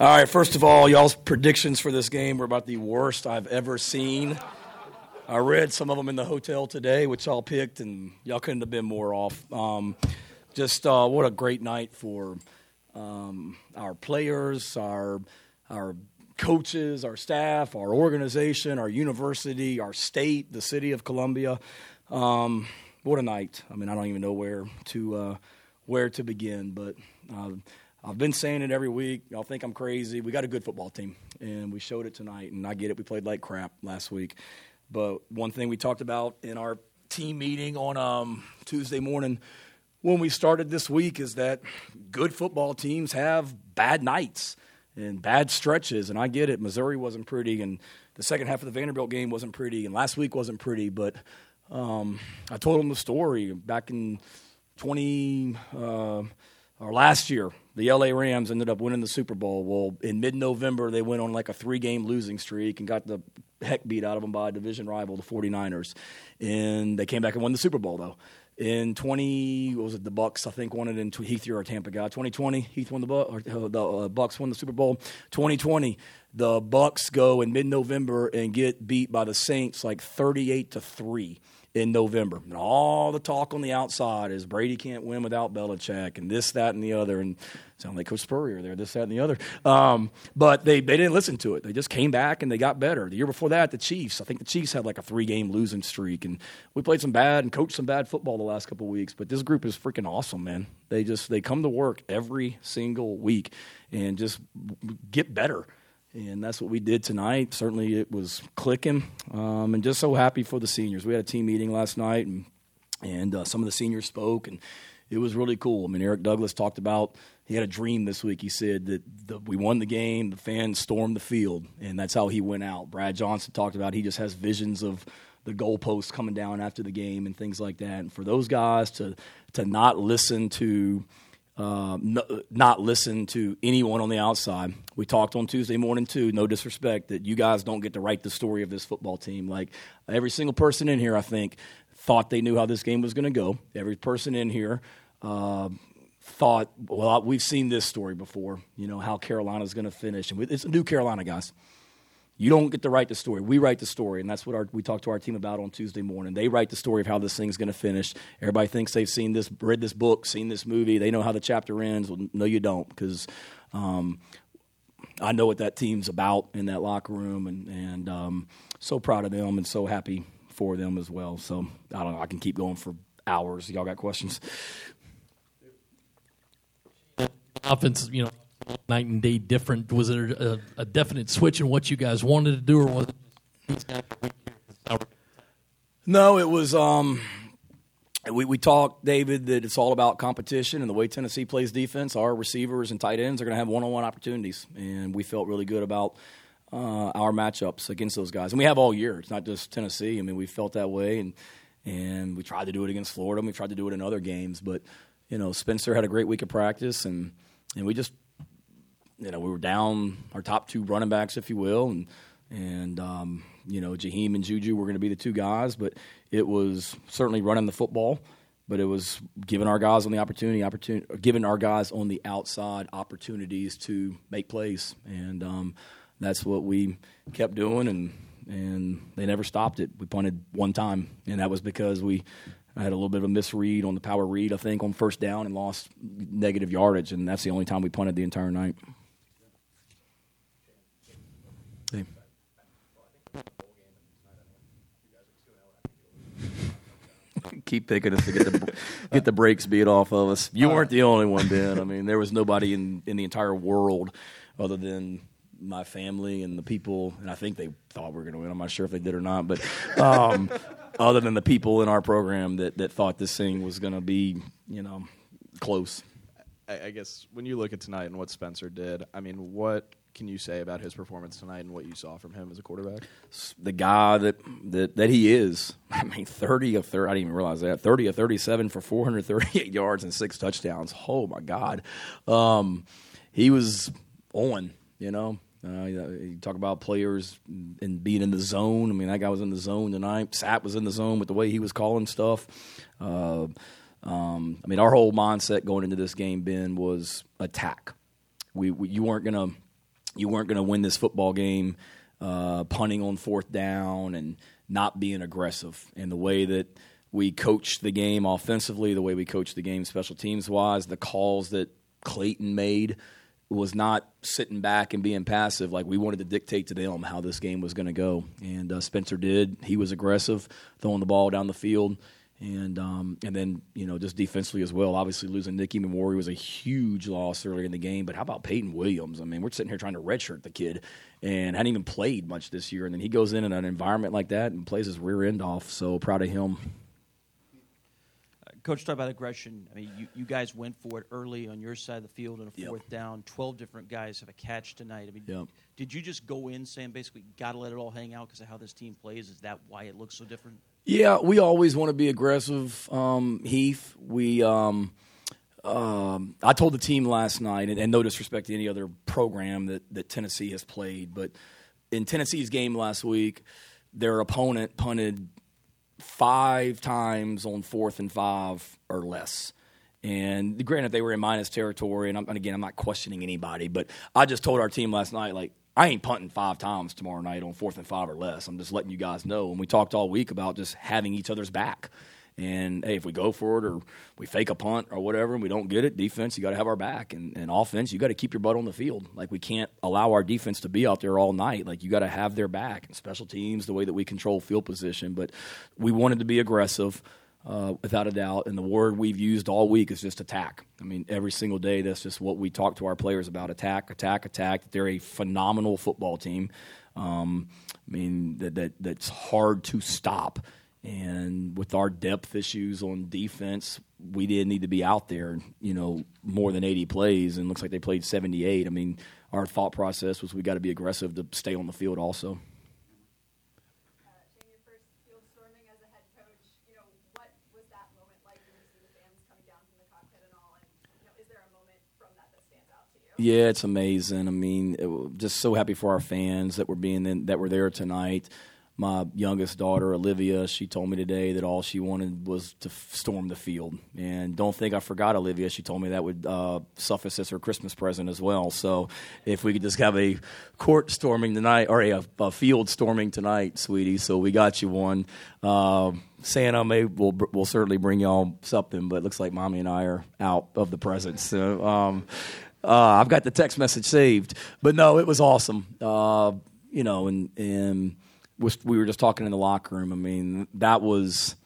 All right, first of all, y'all's predictions for this game were about the worst I've ever seen. I read some of them in the hotel today, which y'all picked, and y'all couldn't have been more off. Um, just uh, what a great night for um, our players, our our coaches, our staff, our organization, our university, our state, the city of Columbia. Um, what a night! I mean, I don't even know where to uh, where to begin, but. Uh, I've been saying it every week. Y'all think I'm crazy. We got a good football team, and we showed it tonight. And I get it. We played like crap last week. But one thing we talked about in our team meeting on um, Tuesday morning when we started this week is that good football teams have bad nights and bad stretches. And I get it. Missouri wasn't pretty, and the second half of the Vanderbilt game wasn't pretty, and last week wasn't pretty. But um, I told them the story back in 20 uh, or last year the LA Rams ended up winning the Super Bowl. Well, in mid November, they went on like a three game losing streak and got the heck beat out of them by a division rival, the 49ers. And they came back and won the Super Bowl, though. In 20, what was it, the Bucs, I think, won it in Heath, you're our Tampa guy. 2020, Heath won the, or, uh, the uh, Bucs won the Super Bowl. 2020, the Bucs go in mid November and get beat by the Saints like 38 to 3 in November. And all the talk on the outside is Brady can't win without Belichick and this, that, and the other. And sound like Coach Spurrier there, this, that, and the other. Um, but they, they didn't listen to it. They just came back and they got better. The year before that, the Chiefs, I think the Chiefs had like a three game losing streak. And we played some bad and coached some bad football the last couple weeks. But this group is freaking awesome, man. They just they come to work every single week and just get better and that's what we did tonight. Certainly, it was clicking, um, and just so happy for the seniors. We had a team meeting last night, and and uh, some of the seniors spoke, and it was really cool. I mean, Eric Douglas talked about he had a dream this week. He said that the, we won the game, the fans stormed the field, and that's how he went out. Brad Johnson talked about he just has visions of the goalposts coming down after the game and things like that. And for those guys to to not listen to um, not listen to anyone on the outside. We talked on Tuesday morning too. No disrespect that you guys don't get to write the story of this football team. Like every single person in here, I think thought they knew how this game was going to go. Every person in here uh, thought, well, we've seen this story before. You know how Carolina's going to finish, and it's a new Carolina, guys. You don't get to write the story. We write the story, and that's what our, we talk to our team about on Tuesday morning. They write the story of how this thing's going to finish. Everybody thinks they've seen this, read this book, seen this movie. They know how the chapter ends. Well, no, you don't, because um, I know what that team's about in that locker room, and and um, so proud of them, and so happy for them as well. So I don't know. I can keep going for hours. Y'all got questions? Offense, you know night and day different? Was there a, a definite switch in what you guys wanted to do, or was it? No, it was. Um, we, we talked, David, that it's all about competition and the way Tennessee plays defense. Our receivers and tight ends are going to have one on one opportunities, and we felt really good about uh, our matchups against those guys. And we have all year. It's not just Tennessee. I mean, we felt that way, and and we tried to do it against Florida. and We tried to do it in other games, but you know, Spencer had a great week of practice, and and we just you know, we were down our top two running backs, if you will, and and um, you know, Jaheim and Juju were going to be the two guys, but it was certainly running the football, but it was giving our guys on the opportunity, opportunity, giving our guys on the outside opportunities to make plays, and um, that's what we kept doing, and and they never stopped it. We punted one time, and that was because we had a little bit of a misread on the power read, I think, on first down and lost negative yardage, and that's the only time we punted the entire night. Keep picking us to get the get the brakes beat off of us. You weren't the only one, Ben. I mean, there was nobody in in the entire world other than my family and the people, and I think they thought we were going to win. I'm not sure if they did or not, but um, other than the people in our program that that thought this thing was going to be, you know, close. I guess when you look at tonight and what Spencer did, I mean, what can you say about his performance tonight and what you saw from him as a quarterback? The guy that that, that he is. I mean, thirty of thirty. I didn't even realize that. Thirty of thirty-seven for four hundred thirty-eight yards and six touchdowns. Oh my God, um, he was on. You know, uh, you talk about players and being in the zone. I mean, that guy was in the zone tonight. Sat was in the zone with the way he was calling stuff. Uh, um, I mean, our whole mindset going into this game, Ben, was attack. We, we you weren't going to you weren't going to win this football game uh, punting on fourth down and not being aggressive. And the way that we coached the game offensively, the way we coached the game special teams wise, the calls that Clayton made was not sitting back and being passive. Like we wanted to dictate to them how this game was going to go, and uh, Spencer did. He was aggressive, throwing the ball down the field, and um, and then you know just defensively as well. Obviously, losing Nick Emmanwori was a huge loss earlier in the game. But how about Peyton Williams? I mean, we're sitting here trying to redshirt the kid, and hadn't even played much this year, and then he goes in in an environment like that and plays his rear end off. So proud of him. Coach, talk about aggression. I mean, you, you guys went for it early on your side of the field on a Yep. fourth down. Twelve different guys have a catch tonight. I mean, Yep. did you just go in saying basically got to let it all hang out because of how this team plays? Is that why it looks so different? Yeah, we always want to be aggressive, um, Heath. We, um, um, I told the team last night, and, and no disrespect to any other program that, that Tennessee has played, but in Tennessee's game last week, their opponent punted five times on fourth and five or less. And granted, they were in minus territory, and, I'm, and again, I'm not questioning anybody, but I just told our team last night, like, I ain't punting five times tomorrow night on fourth and five or less. I'm just letting you guys know. And we talked all week about just having each other's back. And hey, if we go for it or we fake a punt or whatever and we don't get it, defense, you got to have our back. And, and offense, you got to keep your butt on the field. Like we can't allow our defense to be out there all night. Like you got to have their back. And special teams, the way that we control field position. But we wanted to be aggressive. Uh, without a doubt. And the word we've used all week is just attack. I mean, every single day, that's just what we talk to our players about attack, attack, attack. They're a phenomenal football team. Um, I mean, that, that that's hard to stop. And with our depth issues on defense, we didn't need to be out there, you know, more than 80 plays. And looks like they played 78. I mean, our thought process was we got to be aggressive to stay on the field also. uh, Shane, your first field storming as a head coach, you know, what was that moment like when you see the fans coming down from the cockpit and all? And, you know, is there a moment from that that stands out to you? Yeah, it's amazing. I mean, it, just so happy for our fans that were being in, that were there tonight. My youngest daughter, Olivia, she told me today that all she wanted was to f- storm the field. And don't think I forgot Olivia. She told me that would uh, suffice as her Christmas present as well. So if we could just have a court storming tonight, or a, a field storming tonight, sweetie. So we got you one. Uh, Santa may will will certainly bring y'all something, but it looks like mommy and I are out of the presents. So, um, uh, I've got the text message saved, but no, it was awesome. Uh, you know, and and was, we were just talking in the locker room. I mean, that was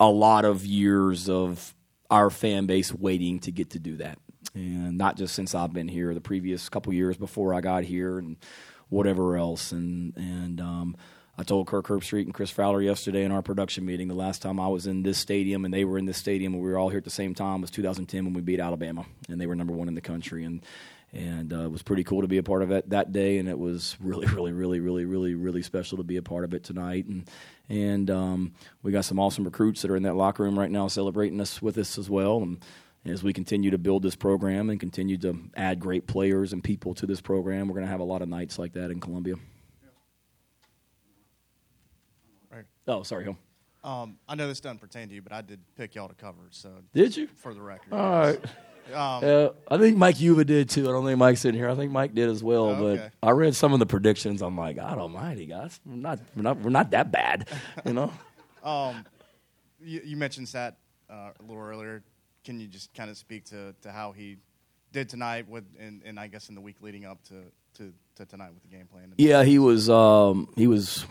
a lot of years of our fan base waiting to get to do that, and not just since I've been here. The previous couple years before I got here, and whatever else, and and. Um, I told Kirk Herbstreit and Chris Fowler yesterday in our production meeting the last time I was in this stadium and they were in this stadium and we were all here at the same time was 2010 when we beat Alabama and they were number one in the country and and uh, it was pretty cool to be a part of it that day and it was really really really really really really special to be a part of it tonight and and um, we got some awesome recruits that are in that locker room right now celebrating us with us as well and as we continue to build this program and continue to add great players and people to this program, we're going to have a lot of nights like that in Columbia. Right. Oh, sorry, Hill. Um, I know this doesn't pertain to you, but I did pick y'all to cover, so Did you? for the record. All right. Um, Yeah, I think Mike Yuva did too. I don't think Mike's in here. I think Mike did as well. Oh, but. I read some of the predictions. I'm like, God Almighty, guys, we're not, we're not, we're not that bad, you know. um, you, you mentioned Sat uh, a little earlier. Can you just kind of speak to, to how he did tonight, with and, and I guess in the week leading up to, to, to tonight with the game plan? Yeah, he was um, he was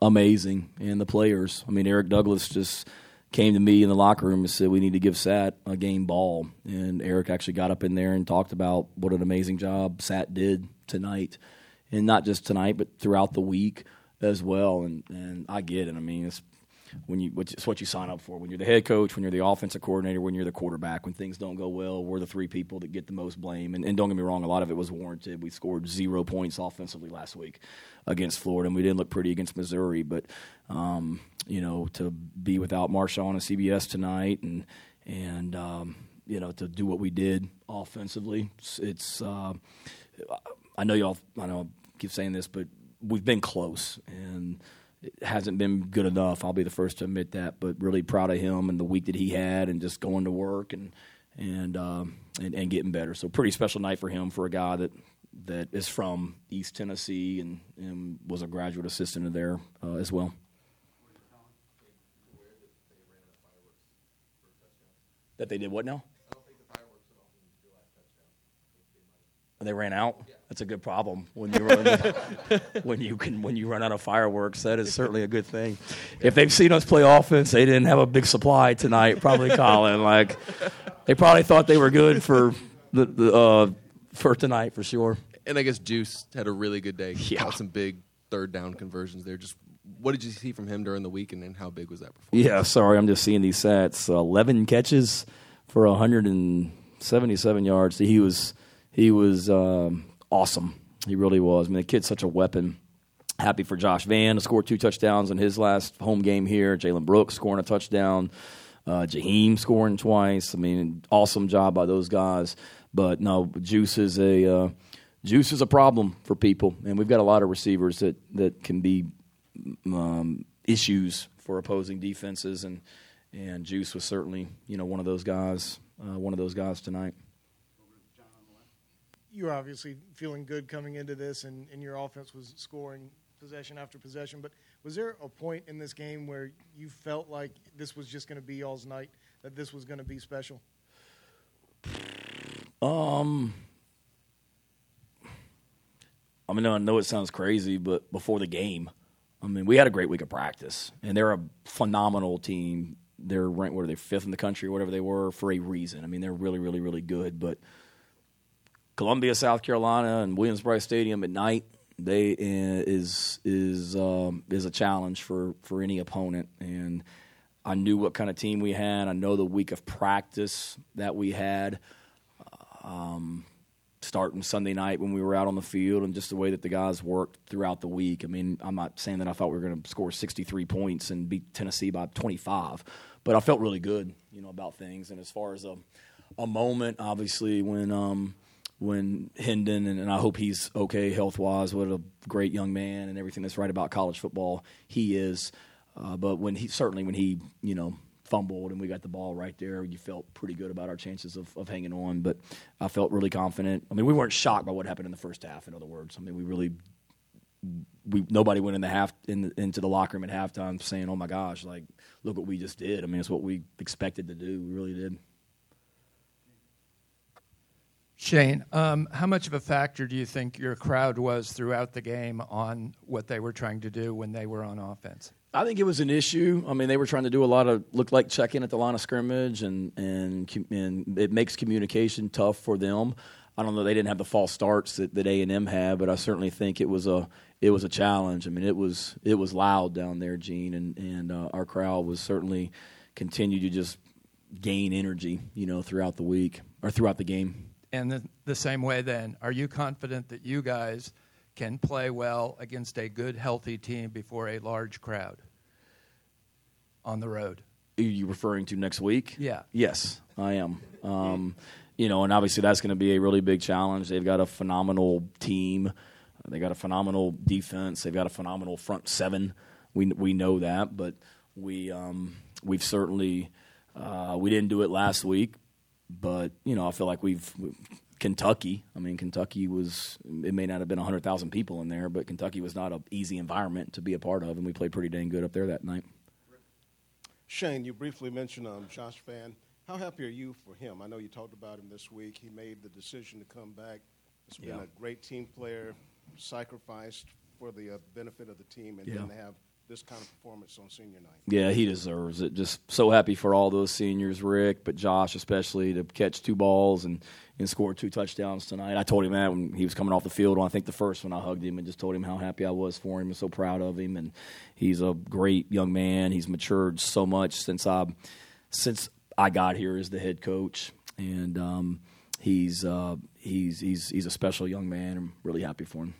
amazing, and the players. I mean, Eric Douglas just came to me in the locker room and said we need to give Sat a game ball, and Eric actually got up in there and talked about what an amazing job Sat did tonight, and not just tonight, but throughout the week as well. And and I get it. I mean, it's when you it's what you sign up for when you're the head coach, when you're the offensive coordinator, when you're the quarterback. When things don't go well, we're the three people that get the most blame. And, and don't get me wrong, a lot of it was warranted. We scored zero points offensively last week against Florida, and we didn't look pretty against Missouri. But um, you know, to be without Marshawn and CBS tonight, and and um, you know, to do what we did offensively, it's. it's uh, I know y'all. I know I keep saying this, but we've been close, and hasn't been good enough. I'll be the first to admit that. But really proud of him and the week that he had, and just going to work and and, um, and and getting better. So pretty special night for him for a guy that that is from East Tennessee and, and was a graduate assistant there uh, as well. That they did what now? They ran out. That's a good problem when you run, when you can when you run out of fireworks. That is certainly a good thing. If they've seen us play offense, they didn't have a big supply tonight. Probably Colin. Like they probably thought they were good for the, the uh, for tonight for sure. And I guess Juice had a really good day. Yeah. Caught some big third down conversions there. Just what did you see from him during the week, and then how big was that performance? Yeah, sorry, I'm just seeing these stats. Uh, Eleven catches for 177 yards. He was he was um, awesome. He really was. I mean, the kid's such a weapon. Happy for Josh Vann to score two touchdowns in his last home game here. Jalen Brooks scoring a touchdown. Uh, Jaheim scoring twice. I mean, awesome job by those guys. But no, Juice is a uh, Juice is a problem for people, and we've got a lot of receivers that that can be um, issues for opposing defenses, and and Juice was certainly you know one of those guys, uh, one of those guys tonight. You were obviously feeling good coming into this, and, and your offense was scoring possession after possession. But was there a point in this game where you felt like this was just going to be y'all's night, that this was going to be special? Um, I mean, I know it sounds crazy, but before the game, I mean, we had a great week of practice, and they're a phenomenal team. They're ranked, what are they, fifth in the country, or whatever they were, for a reason. I mean, they're really, really, really good. But Columbia, South Carolina, and Williams-Brice Stadium at night, they uh, is is um, is a challenge for for any opponent. And I knew what kind of team we had. I know the week of practice that we had starting Sunday night when we were out on the field and just the way that the guys worked throughout the week. I mean, I'm not saying that I thought we were going to score 63 points and beat Tennessee by 25, but I felt really good, you know, about things. And as far as a, a moment, obviously, when um, when Hendon and, and I hope he's okay health wise. What a great young man and everything that's right about college football he is. Uh, but when he certainly when he you know fumbled and we got the ball right there, you felt pretty good about our chances of, of hanging on. But I felt really confident. I mean, we weren't shocked by what happened in the first half. In other words, I mean, we really we nobody went in the half in the, into the locker room at halftime saying, "Oh my gosh, like look what we just did." I mean, it's what we expected to do. We really did. Shane, um, how much of a factor do you think your crowd was throughout the game on what they were trying to do when they were on offense? I think it was an issue. I mean, they were trying to do a lot of look like check in at the line of scrimmage, and and and it makes communication tough for them. I don't know. They didn't have the false starts that A and M had, but I certainly think it was a it was a challenge. I mean, it was it was loud down there, Gene, and and uh, our crowd was certainly continued to just gain energy, you know, throughout the week or throughout the game. And the, the same way, then, are you confident that you guys can play well against a good, healthy team before a large crowd on the road? Are you referring to next week? Yeah. Yes, I am. Um, you know, and obviously that's going to be a really big challenge. They've got a phenomenal team. They got a phenomenal defense. They've got a phenomenal front seven. We we know that, but we um, we've certainly uh, we didn't do it last week. But you know, I feel like we've Kentucky. I mean, Kentucky was. It may not have been hundred thousand people in there, but Kentucky was not an easy environment to be a part of, and we played pretty dang good up there that night. Shane, you briefly mentioned um, Josh Vann. How happy are you for him? I know you talked about him this week. He made the decision to come back. He's been Yeah. a great team player, sacrificed for the uh, benefit of the team, and Yeah. then to have this kind of performance on senior night. Yeah, he deserves it. Just so happy for all those seniors, Rick, but Josh especially to catch two balls and, and score two touchdowns tonight. I told him that when he was coming off the field. I think the first one I hugged him and just told him how happy I was for him and so proud of him. And he's a great young man. He's matured so much since I since I got here as the head coach, and um, he's uh, he's he's he's a special young man. I'm really happy for him.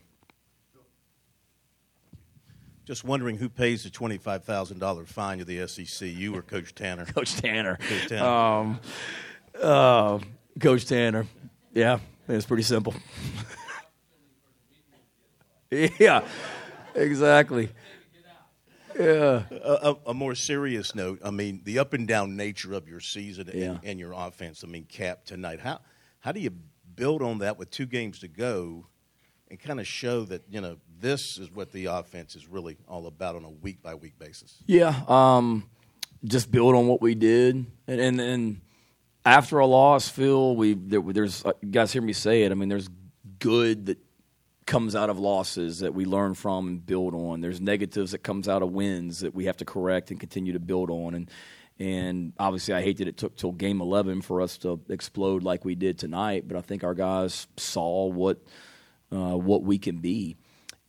Just wondering who pays the twenty-five thousand dollar fine to the SEC, you or Coach Tanner? Coach Tanner. Coach Tanner. Um, uh, Coach Tanner. Yeah, it's pretty simple. yeah, exactly. Yeah. A, a, more serious note. I mean, the up and down nature of your season Yeah. and, and your offense. I mean, Cap tonight. How how do you build on that with two games to go, and kind of show that you know this is what the offense is really all about on a week by week basis? Yeah, um, just build on what we did, and and, and after a loss, Phil, we there, there's uh, you guys hear me say it. I mean, there's good that comes out of losses that we learn from and build on. There's negatives that comes out of wins that we have to correct and continue to build on. And and obviously, I hate that it took till game 11 for us to explode like we did tonight. But I think our guys saw what uh, what we can be,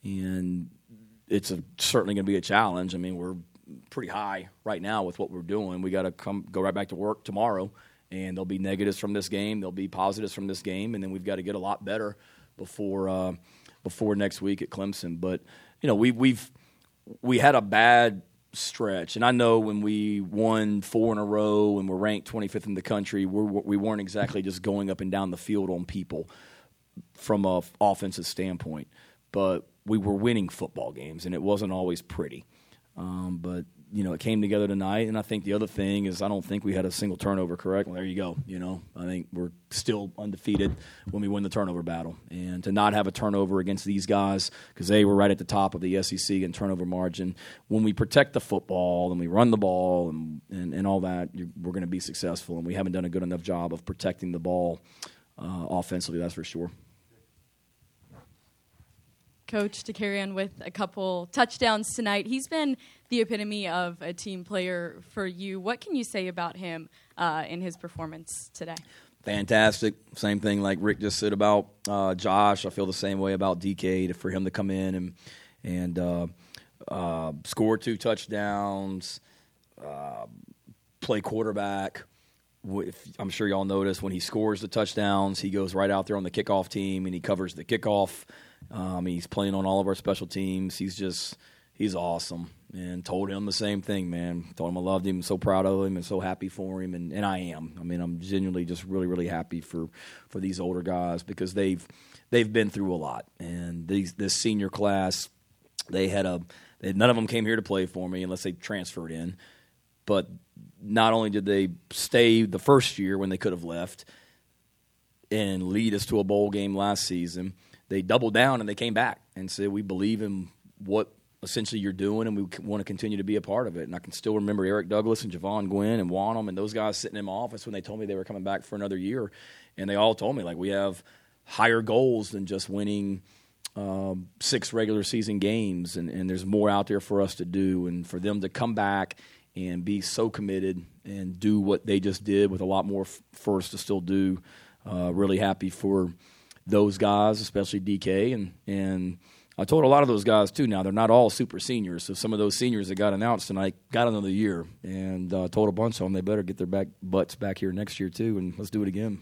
and it's a, certainly going to be a challenge. I mean, we're pretty high right now with what we're doing. We got to come go right back to work tomorrow, and there'll be negatives from this game. There'll be positives from this game, and then we've got to get a lot better before uh, before next week at Clemson. But you know, we we've we had a bad stretch, and I know when we won four in a row and we're ranked 25th in the country, we're, we weren't exactly just going up and down the field on people from a offensive standpoint, but we were winning football games, and it wasn't always pretty. Um, but you know, it came together tonight, and I think the other thing is I don't think we had a single turnover. Correct? Well, there you go. You know, I think we're still undefeated when we win the turnover battle, and to not have a turnover against these guys because they were right at the top of the SEC in turnover margin. When we protect the football and we run the ball and and, and all that, we're going to be successful, and we haven't done a good enough job of protecting the ball uh, offensively. That's for sure. Coach Dakereon with a couple touchdowns tonight. He's been the epitome of a team player for you. What can you say about him uh, in his performance today? fantastic. Same thing like Rick just said about uh, Josh. I feel the same way about DK to, for him to come in and and uh, uh, score two touchdowns, uh, play quarterback. If, I'm sure y'all notice when he scores the touchdowns, he goes right out there on the kickoff team and he covers the kickoff. Um, he's playing on all of our special teams. He's just he's awesome. And told him the same thing, man. Told him I loved him, so proud of him, and so happy for him, and, and I am. I mean, I'm genuinely just really, really happy for, for these older guys because they've they've been through a lot. And these this senior class, they had a they, none of them came here to play for me unless they transferred in. But not only did they stay the first year when they could have left and lead us to a bowl game last season, they doubled down and they came back and said, "We believe in what essentially you're doing, and we want to continue to be a part of it." And I can still remember Eric Douglas and Jovaughn Gwyn and Wanham and those guys sitting in my office when they told me they were coming back for another year, and they all told me like we have higher goals than just winning um, six regular season games, and, and there's more out there for us to do, and for them to come back and be so committed and do what they just did with a lot more f- for us to still do. Uh, really happy for those guys, especially DK, and and I told a lot of those guys too. Now they're not all super seniors, so some of those seniors that got announced tonight got another year, and uh, told a bunch of them they better get their back butts back here next year too, and let's do it again.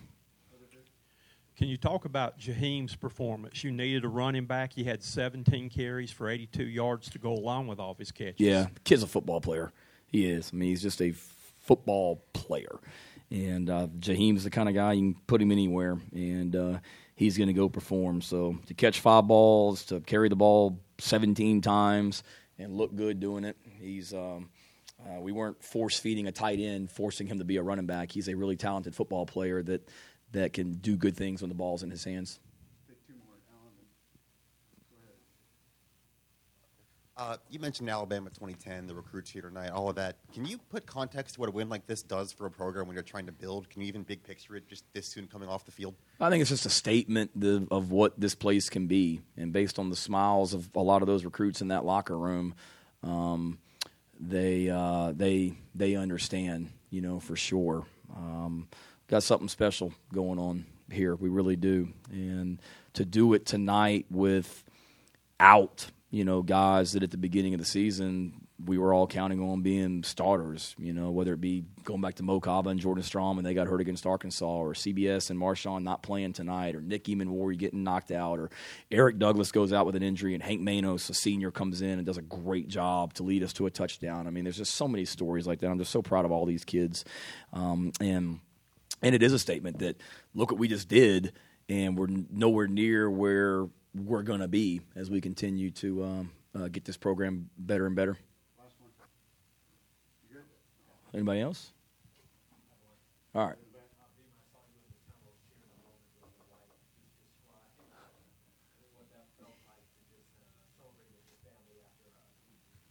Can you talk about Jaheim's performance? You needed a running back. He had 17 carries for 82 yards to go along with all of his catches. Yeah, kid's a football player. He is. I mean, he's just a football player. And uh, Jaheim's the kind of guy you can put him anywhere, and uh, he's going to go perform. So to catch five balls, to carry the ball 17 times, and look good doing it, he's. Um, uh, we weren't force feeding a tight end, forcing him to be a running back. He's a really talented football player that that can do good things when the ball's in his hands. Uh, you mentioned Alabama 2010, the recruits here tonight, all of that. Can you put context to what a win like this does for a program when you're trying to build? Can you even big picture it just this soon coming off the field? I think it's just a statement of what this place can be, and based on the smiles of a lot of those recruits in that locker room, um, they uh, they they understand, you know, for sure. Um, got something special going on here. We really do, and to do it tonight without you know guys that at the beginning of the season we were all counting on being starters. You know, whether it be going back to Mo Kaba and Jordan Strachan and they got hurt against Arkansas, or CBS and Marshawn not playing tonight, or Nick Emmanwori getting knocked out, or Eric Douglas goes out with an injury, and Hank Manos, a senior, comes in and does a great job to lead us to a touchdown. I mean, there's just so many stories like that. I'm just so proud of all these kids, um, and and it is a statement that look what we just did, and we're nowhere near where we're going to be as we continue to um, uh, get this program better and better. Anybody else? All right.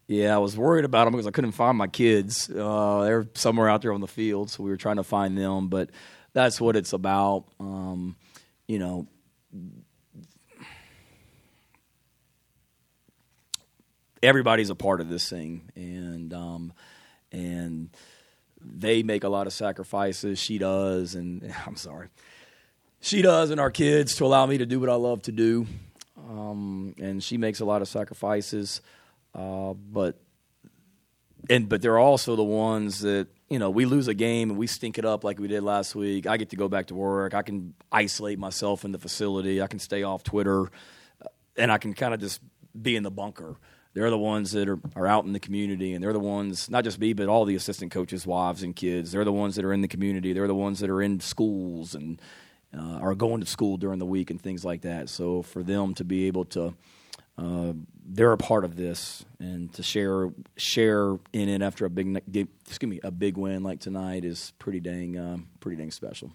Yeah, I was worried about them because I couldn't find my kids. Uh, they're somewhere out there on the field, so we were trying to find them. But that's what it's about. Um, you know, everybody's a part of this thing, and um, and they make a lot of sacrifices. She does, and I'm sorry, she does, and our kids to allow me to do what I love to do. Um, and she makes a lot of sacrifices, uh, but and but they're also the ones that you know we lose a game and we stink it up like we did last week. I get to go back to work. I can isolate myself in the facility. I can stay off Twitter, and I can kind of just be in the bunker. They're the ones that are, are out in the community, and they're the ones, not just me, but all the assistant coaches' wives and kids. They're the ones that are in the community. They're the ones that are in schools and uh, are going to school during the week and things like that. So for them to be able to, uh, they're a part of this, and to share share in it after a big, excuse me, a big win like tonight is pretty dang, uh, pretty dang special.